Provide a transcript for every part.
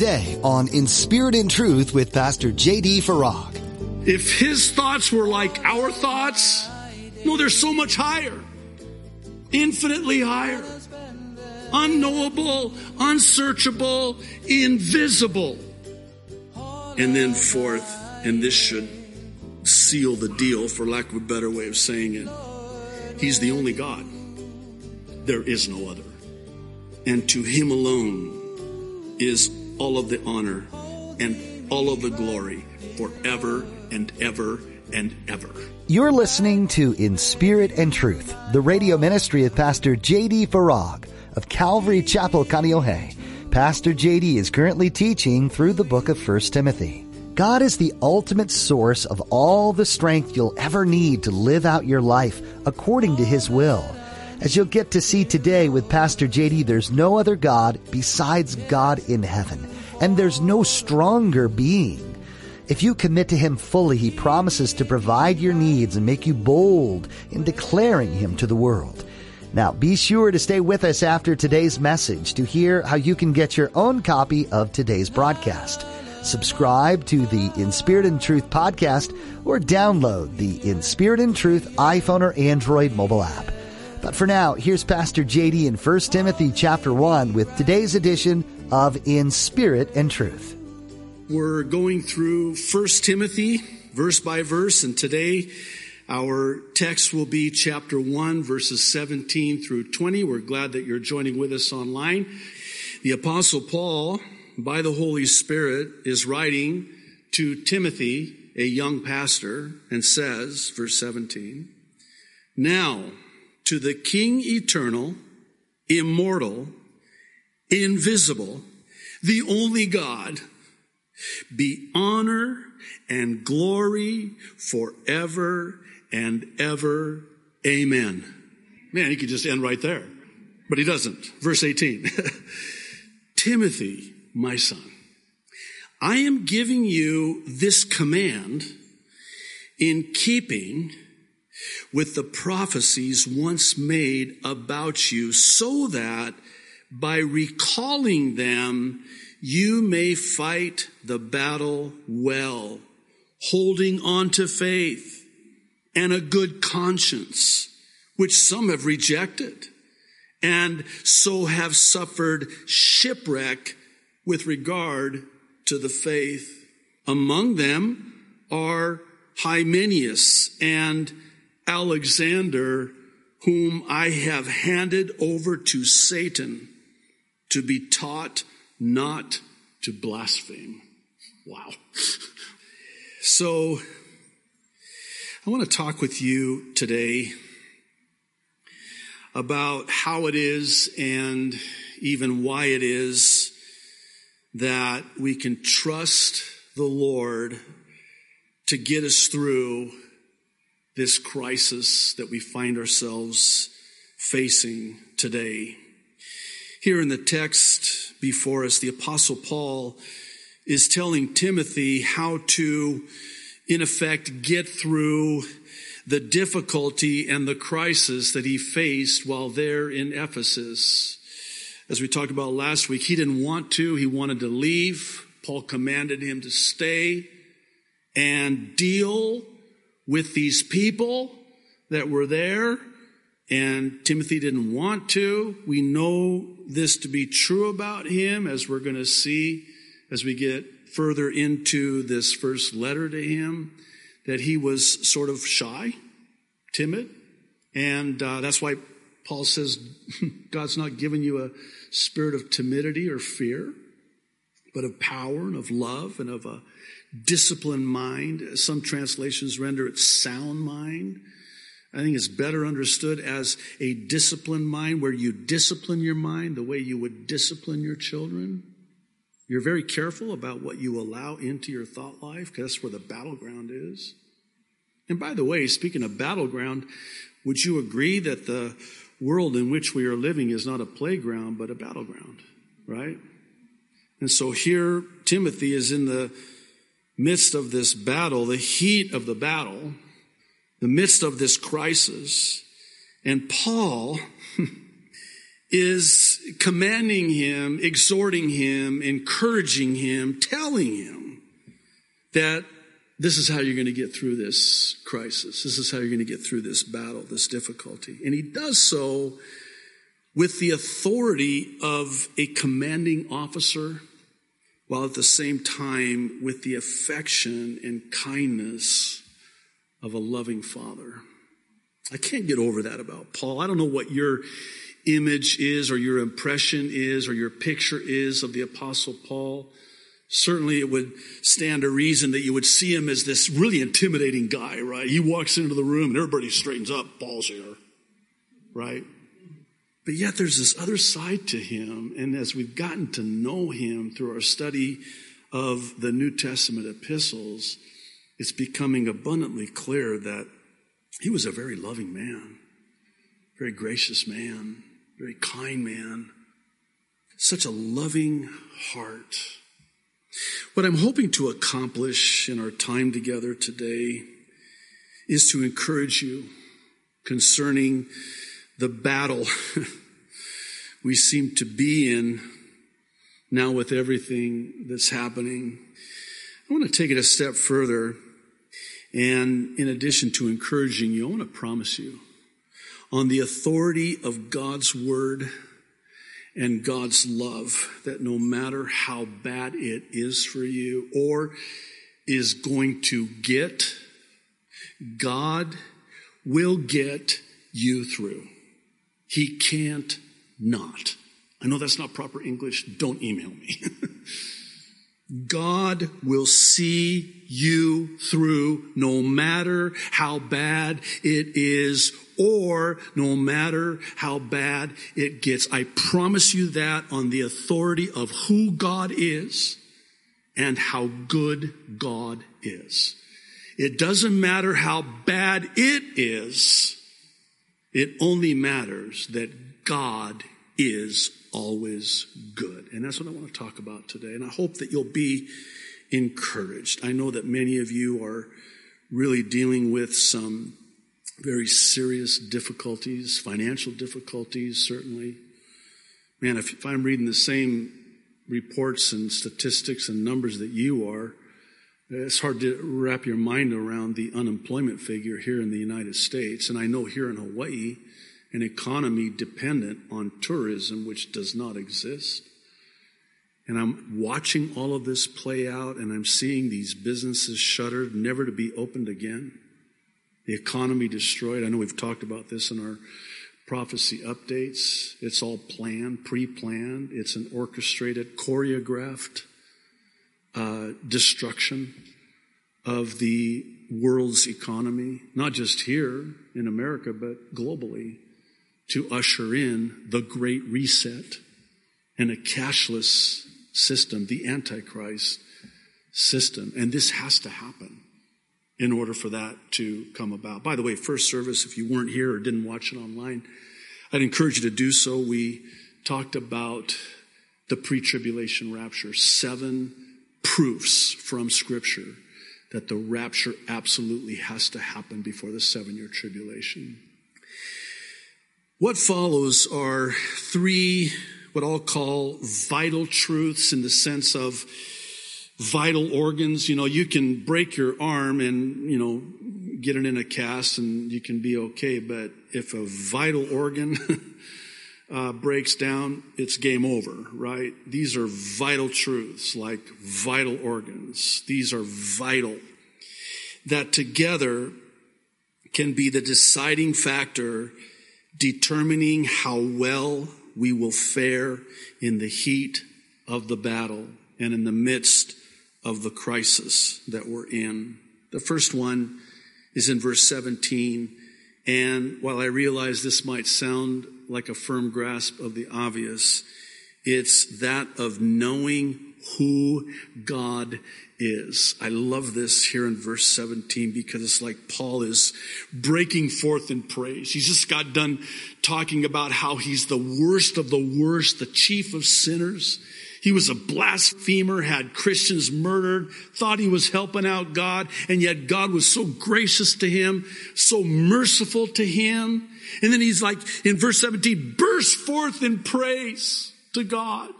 today on In Spirit and Truth with Pastor J.D. Farag. If his thoughts were like our thoughts, no, they're so much higher, infinitely higher, unknowable, unsearchable, invisible. And then fourth, and this should seal the deal for lack of a better way of saying it. He's the only God. There is no other. And to him alone is all of the honor and all of the glory forever and ever and ever. You're listening to In Spirit and Truth, the radio ministry of Pastor J.D. Farag of Calvary Chapel, Kaneohe. Pastor J.D. is currently teaching through the book of 1 Timothy. God is the ultimate source of all the strength you'll ever need to live out your life according to His will. As you'll get to see today with Pastor JD, there's no other God besides God in heaven, and there's no stronger being. If you commit to Him fully, He promises to provide your needs and make you bold in declaring Him to the world. Now, be sure to stay with us after today's message to hear how you can get your own copy of today's broadcast. Subscribe to the In Spirit and Truth podcast or download the In Spirit and Truth iPhone or Android mobile app. But for now, here's Pastor JD in 1 Timothy chapter 1 with today's edition of In Spirit and Truth. We're going through 1 Timothy verse by verse and today our text will be chapter 1 verses 17 through 20. We're glad that you're joining with us online. The apostle Paul by the Holy Spirit is writing to Timothy, a young pastor, and says, verse 17, Now to the King eternal, immortal, invisible, the only God, be honor and glory forever and ever. Amen. Man, he could just end right there, but he doesn't. Verse 18. Timothy, my son, I am giving you this command in keeping with the prophecies once made about you so that by recalling them, you may fight the battle well, holding on to faith and a good conscience, which some have rejected and so have suffered shipwreck with regard to the faith. Among them are Hymenaeus and Alexander, whom I have handed over to Satan to be taught not to blaspheme. Wow. So, I want to talk with you today about how it is and even why it is that we can trust the Lord to get us through this crisis that we find ourselves facing today. Here in the text before us, the apostle Paul is telling Timothy how to, in effect, get through the difficulty and the crisis that he faced while there in Ephesus. As we talked about last week, he didn't want to. He wanted to leave. Paul commanded him to stay and deal with these people that were there. And Timothy didn't want to. We know this to be true about him as we're going to see as we get further into this first letter to him that he was sort of shy, timid. And uh, that's why Paul says God's not given you a spirit of timidity or fear, but of power and of love and of a disciplined mind. Some translations render it sound mind. I think it's better understood as a disciplined mind where you discipline your mind the way you would discipline your children. You're very careful about what you allow into your thought life because that's where the battleground is. And by the way, speaking of battleground, would you agree that the world in which we are living is not a playground, but a battleground, right? And so here, Timothy is in the midst of this battle, the heat of the battle, the midst of this crisis. And Paul is commanding him, exhorting him, encouraging him, telling him that this is how you're going to get through this crisis. This is how you're going to get through this battle, this difficulty. And he does so with the authority of a commanding officer, while at the same time with the affection and kindness of a loving father. I can't get over that about Paul. I don't know what your image is or your impression is or your picture is of the apostle Paul. Certainly it would stand to reason that you would see him as this really intimidating guy, right? He walks into the room and everybody straightens up, Paul's here, right? But yet there's this other side to him. And as we've gotten to know him through our study of the New Testament epistles, it's becoming abundantly clear that he was a very loving man, very gracious man, very kind man, such a loving heart. What I'm hoping to accomplish in our time together today is to encourage you concerning the battle we seem to be in now with everything that's happening. I want to take it a step further. And in addition to encouraging you, I want to promise you on the authority of God's word and God's love that no matter how bad it is for you or is going to get, God will get you through. He can't not. I know that's not proper English. Don't email me. God will see you through no matter how bad it is or no matter how bad it gets. I promise you that on the authority of who God is and how good God is. It doesn't matter how bad it is. It only matters that God is always good. And that's what I want to talk about today. And I hope that you'll be encouraged. I know that many of you are really dealing with some very serious difficulties, financial difficulties, certainly. Man, if, if I'm reading the same reports and statistics and numbers that you are, it's hard to wrap your mind around the unemployment figure here in the United States. And I know here in Hawaii, an economy dependent on tourism, which does not exist. And I'm watching all of this play out, and I'm seeing these businesses shuttered, never to be opened again. The economy destroyed. I know we've talked about this in our prophecy updates. It's all planned, pre planned, it's an orchestrated, choreographed uh, destruction of the world's economy, not just here in America, but globally to usher in the great reset and a cashless system, the Antichrist system. And this has to happen in order for that to come about. By the way, first service, if you weren't here or didn't watch it online, I'd encourage you to do so. We talked about the pre tribulation rapture, seven proofs from Scripture that the rapture absolutely has to happen before the seven year tribulation. What follows are three, what I'll call vital truths in the sense of vital organs. You know, you can break your arm and, you know, get it in a cast and you can be okay. But if a vital organ uh, breaks down, it's game over, right? These are vital truths, like vital organs. These are vital. That together can be the deciding factor determining how well we will fare in the heat of the battle and in the midst of the crisis that we're in. The first one is in verse 17. And while I realize this might sound like a firm grasp of the obvious, it's that of knowing who God is. I love this here in verse 17 because it's like Paul is breaking forth in praise. He's just got done talking about how he's the worst of the worst, the chief of sinners. He was a blasphemer, had Christians murdered, thought he was helping out God, and yet God was so gracious to him, so merciful to him. And then he's like, in verse 17, burst forth in praise to God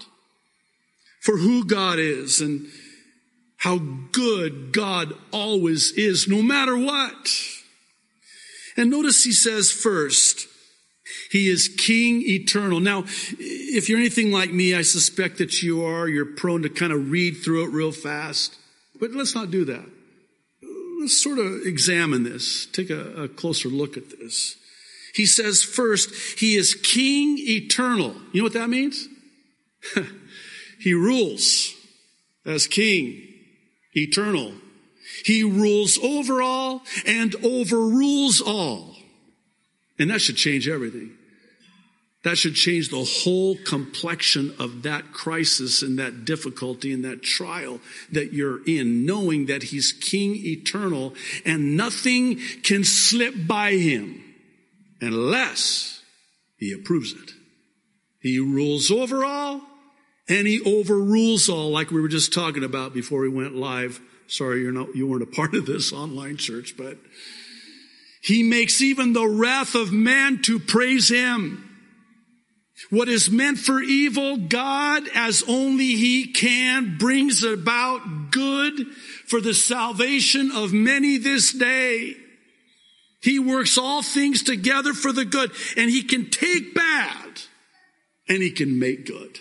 for who God is and how good God always is, no matter what. And notice he says first, he is King eternal. Now, if you're anything like me, I suspect that you are. You're prone to kind of read through it real fast. But let's not do that. Let's sort of examine this, take a, a closer look at this. He says first, He is King eternal. You know what that means? he rules as King eternal. He rules over all and overrules all. And that should change everything. That should change the whole complexion of that crisis and that difficulty and that trial that you're in, knowing that He's King eternal and nothing can slip by Him unless He approves it. He rules over all and He overrules all, like we were just talking about before we went live. Sorry, you're not, you weren't a part of this online church, but He makes even the wrath of man to praise Him. What is meant for evil, God, as only He can, brings about good for the salvation of many this day. He works all things together for the good, and He can take bad and He can make good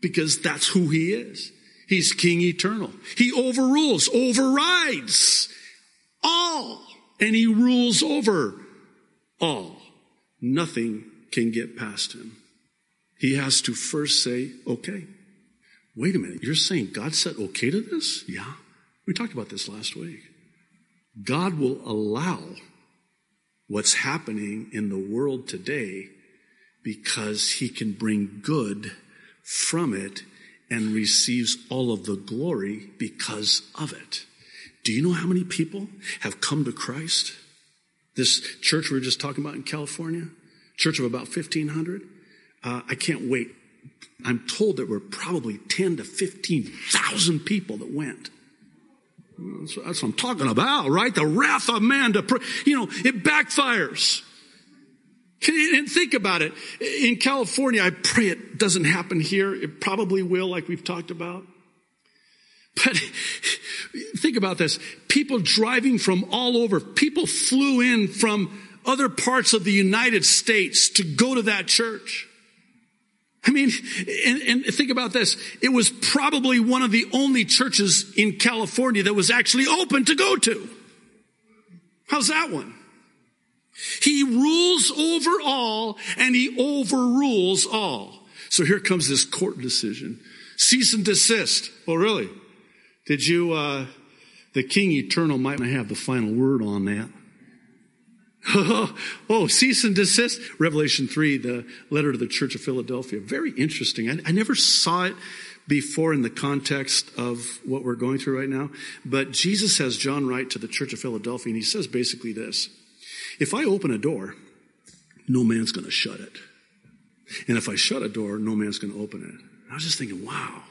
because that's who He is. He's King eternal. He overrules, overrides all, and He rules over all. Nothing can get past Him he has to first say, okay. Wait a minute, you're saying God said okay to this? Yeah. We talked about this last week. God will allow what's happening in the world today because he can bring good from it and receives all of the glory because of it. Do you know how many people have come to Christ? This church we were just talking about in California, church of about 1500, uh, I can't wait. I'm told there were probably 10 to 15,000 people that went. That's, what I'm talking about, right? The wrath of man to, pr- you know, it backfires. And think about it. In California, I pray it doesn't happen here. It probably will, like we've talked about. But think about this. People driving from all over, people flew in from other parts of the United States to go to that church. I mean, and, and, think about this. It was probably one of the only churches in California that was actually open to go to. How's that one? He rules over all and he overrules all. So here comes this court decision. Cease and desist. Oh, really? Did you, uh, the King Eternal might not have the final word on that. oh, cease and desist. Revelation 3, the letter to the church of Philadelphia. Very interesting. I, I, never saw it before in the context of what we're going through right now. But Jesus has John write to the church of Philadelphia, and he says basically this If I open a door, no man's going to shut it. And if I shut a door, no man's going to open it. I was just thinking, wow.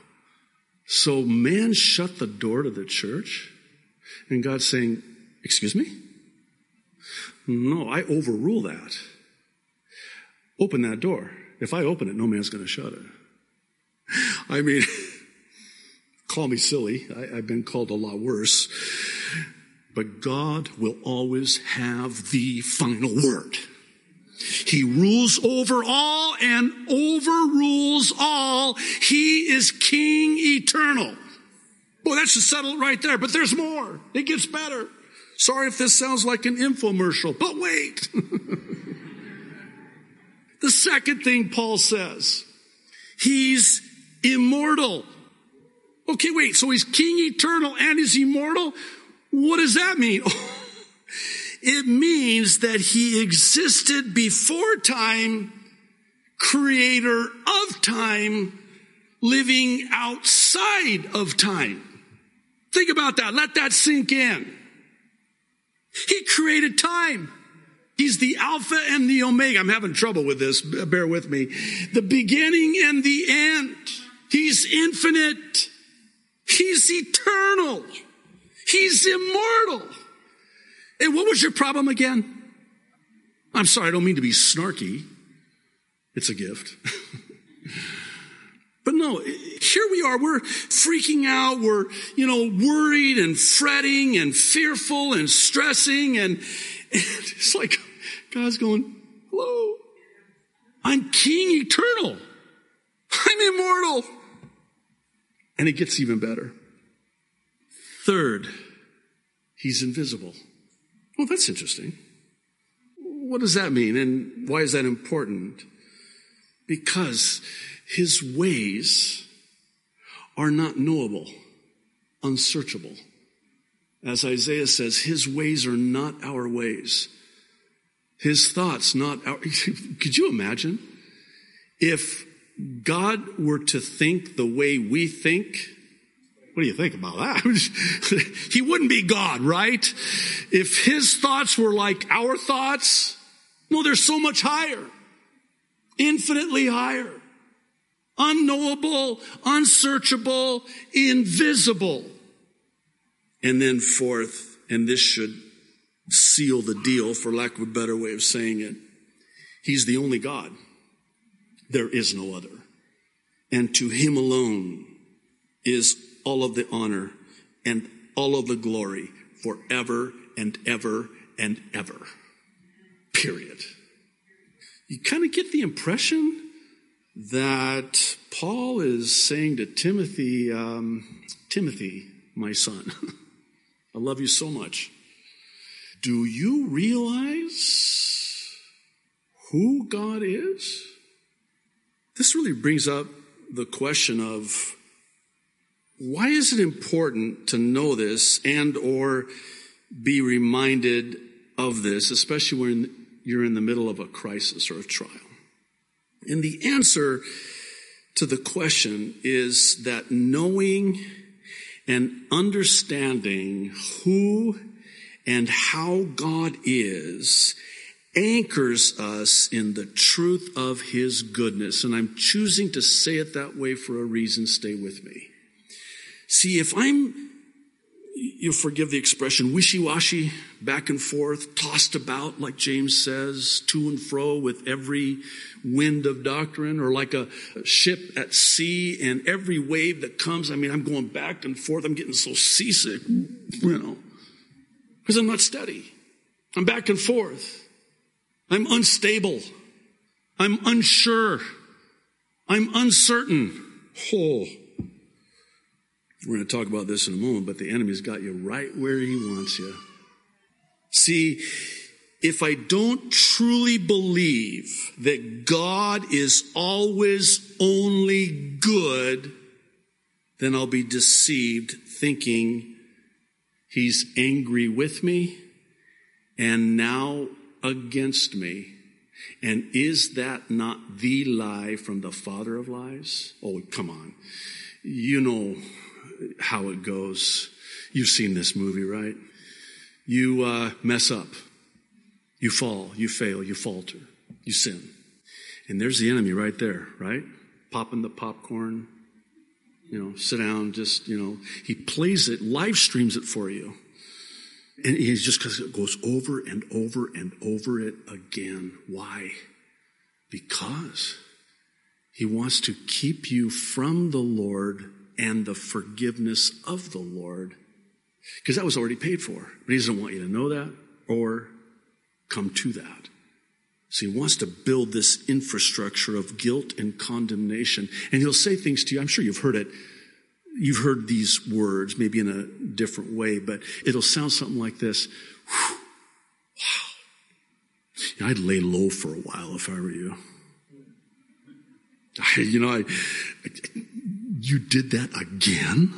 So man shut the door to the church? And God's saying, excuse me? No, I overrule that. Open that door. If I open it, no man's going to shut it. I mean, call me silly. I, have been called a lot worse. But God will always have the final word. He rules over all and overrules all. He is King eternal. Boy, that should settle it right there. But there's more. It gets better. Sorry if this sounds like an infomercial, but wait. the second thing Paul says, he's immortal. Okay, wait, so he's king eternal and he's immortal? What does that mean? it means that he existed before time, creator of time, living outside of time. Think about that. Let that sink in. He created time. He's the Alpha and the Omega. I'm having trouble with this. Bear with me. The beginning and the end. He's infinite. He's eternal. He's immortal. And what was your problem again? I'm sorry, I don't mean to be snarky. It's a gift. but no, here we are. We're freaking out. We're, you know, worried and fretting and fearful and stressing. And, and it's like God's going, hello. I'm King eternal. I'm immortal. And it gets even better. Third, he's invisible. Well, that's interesting. What does that mean? And why is that important? Because his ways are not knowable, unsearchable. As Isaiah says, his ways are not our ways. His thoughts, not our. Could you imagine if God were to think the way we think? What do you think about that? he wouldn't be God, right? If his thoughts were like our thoughts, no, they're so much higher, infinitely higher, unknowable, unsearchable, invisible. And then fourth, and this should seal the deal, for lack of a better way of saying it. He's the only God. There is no other. And to him alone is all of the honor and all of the glory forever and ever and ever. Period. You kind of get the impression that Paul is saying to Timothy, um, Timothy, my son, I love you so much. Do you realize who God is? This really brings up the question of why is it important to know this and or be reminded of this, especially when you're in the middle of a crisis or a trial? And the answer to the question is that knowing and understanding who and how God is anchors us in the truth of his goodness. And I'm choosing to say it that way for a reason. Stay with me. See, if I'm, you forgive the expression, wishy-washy, back and forth, tossed about, like James says, to and fro with every wind of doctrine, or like a ship at sea and every wave that comes, I mean, I'm going back and forth. I'm getting so seasick, you know because I'm not steady. I'm back and forth. I'm unstable. I'm unsure. I'm uncertain. Oh. We're going to talk about this in a moment, but the enemy's got you right where he wants you. See, if I don't truly believe that God is always only good, then I'll be deceived thinking He's angry with me and now against me. And is that not the lie from the father of lies? Oh, come on. You know how it goes. You've seen this movie, right? You uh, mess up. You fall. You fail. You falter. You sin. And there's the enemy right there, right? Popping the popcorn, you know, sit down, just, you know, he plays it, live streams it for you. And he's just it goes over and over and over it again. Why? Because he wants to keep you from the Lord and the forgiveness of the Lord. Because that was already paid for. But he doesn't want you to know that or come to that. So he wants to build this infrastructure of guilt and condemnation. And he'll say things to you. I'm sure you've heard it. You've heard these words, maybe in a different way, but it'll sound something like this. Wow. I'd lay low for a while if I were you. I, you know, I, I, you did that again?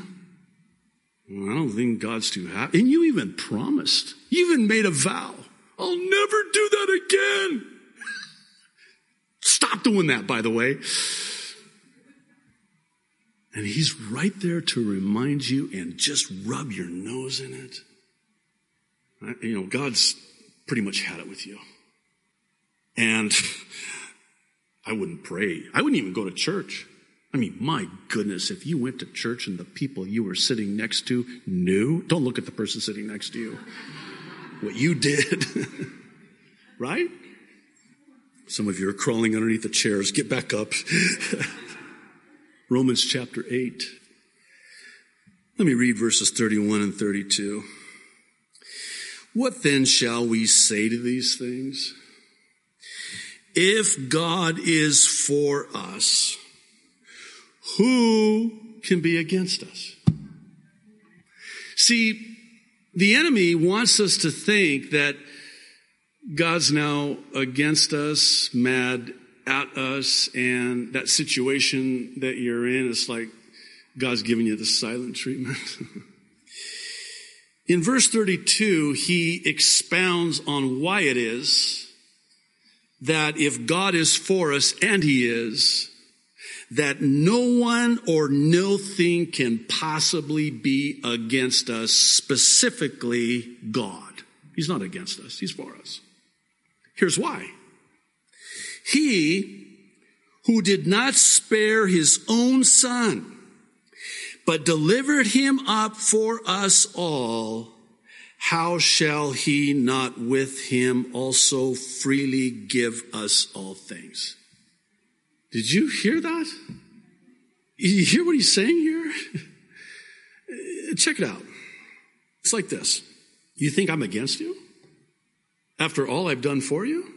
Well, I don't think God's too happy. And you even promised. You even made a vow. I'll never do that again. Stop doing that, by the way. And he's right there to remind you and just rub your nose in it. You know, God's pretty much had it with you. And I wouldn't pray. I wouldn't even go to church. I mean, my goodness, if you went to church and the people you were sitting next to knew, don't look at the person sitting next to you. What you did, right? Some of you are crawling underneath the chairs. Get back up. Romans chapter 8. Let me read verses 31 and 32. What then shall we say to these things? If God is for us, who can be against us? See, the enemy wants us to think that God's now against us, mad at us, and that situation that you're in is like God's giving you the silent treatment. in verse 32, he expounds on why it is that if God is for us, and he is, that no one or no thing can possibly be against us, specifically God. He's not against us, He's for us. Here's why. He who did not spare his own son, but delivered him up for us all, how shall he not with him also freely give us all things? Did you hear that? You hear what he's saying here? Check it out. It's like this. You think I'm against you? After all I've done for you?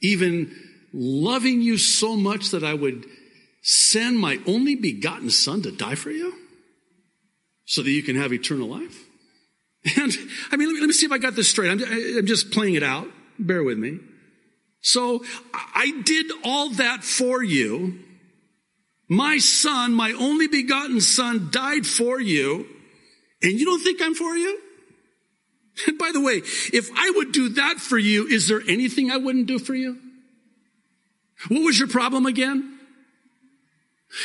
Even loving you so much that I would send my only begotten son to die for you? So that you can have eternal life? And I mean, let me, let me see if I got this straight. I'm, I'm just playing it out. Bear with me. So I did all that for you. My son, my only begotten son died for you. And you don't think I'm for you? And by the way, if I would do that for you, is there anything I wouldn't do for you? What was your problem again?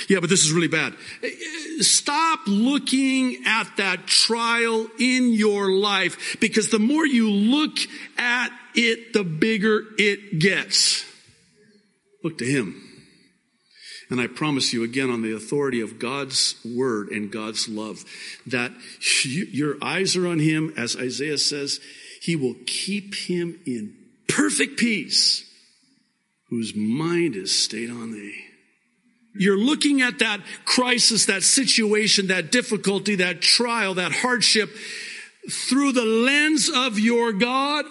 Yeah, but this is really bad. Stop looking at that trial in your life because the more you look at it, the bigger it gets. Look to Him. And I promise you again on the authority of God's word and God's love that you, your eyes are on him. As Isaiah says, he will keep him in perfect peace whose mind is stayed on thee. You're looking at that crisis, that situation, that difficulty, that trial, that hardship through the lens of your God.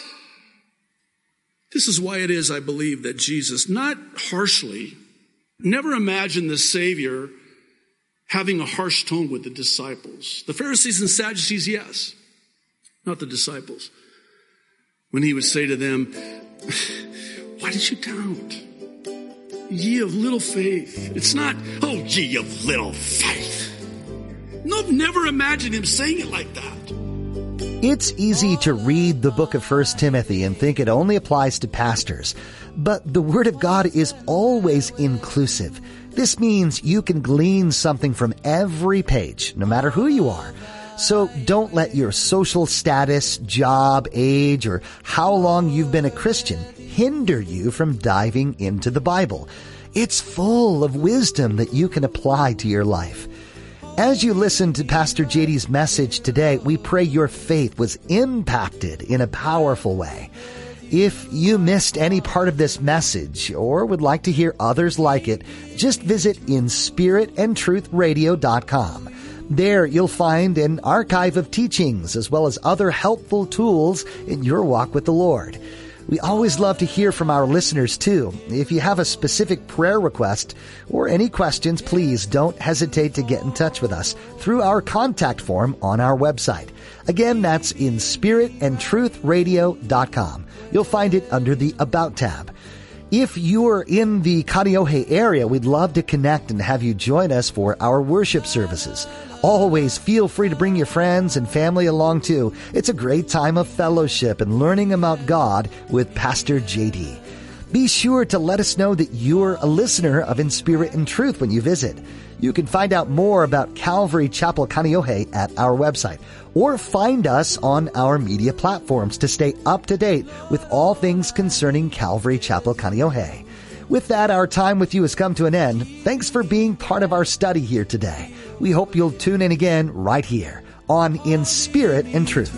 This is why it is, I believe, that Jesus, not harshly, never imagined the Savior having a harsh tone with the disciples. The Pharisees and Sadducees, yes, not the disciples. When he would say to them, Why did you doubt? Ye of little faith. It's not, oh, ye of little faith. No, never imagined him saying it like that. It's easy to read the book of 1 Timothy and think it only applies to pastors. But the Word of God is always inclusive. This means you can glean something from every page, no matter who you are. So don't let your social status, job, age, or how long you've been a Christian hinder you from diving into the Bible. It's full of wisdom that you can apply to your life. As you listen to Pastor JD's message today, we pray your faith was impacted in a powerful way. If you missed any part of this message or would like to hear others like it, just visit inspiritandtruthradio.com. There you'll find an archive of teachings as well as other helpful tools in your walk with the Lord. We always love to hear from our listeners too. If you have a specific prayer request or any questions, please don't hesitate to get in touch with us through our contact form on our website. Again, that's in spiritandtruthradio.com. You'll find it under the About tab. If you're in the Kaneohe area, we'd love to connect and have you join us for our worship services. Always feel free to bring your friends and family along too. It's a great time of fellowship and learning about God with Pastor JD. Be sure to let us know that you're a listener of In Spirit and Truth when you visit. You can find out more about Calvary Chapel Kaneohe at our website or find us on our media platforms to stay up to date with all things concerning Calvary Chapel Kaneohe. With that, our time with you has come to an end. Thanks for being part of our study here today. We hope you'll tune in again right here on In Spirit and Truth.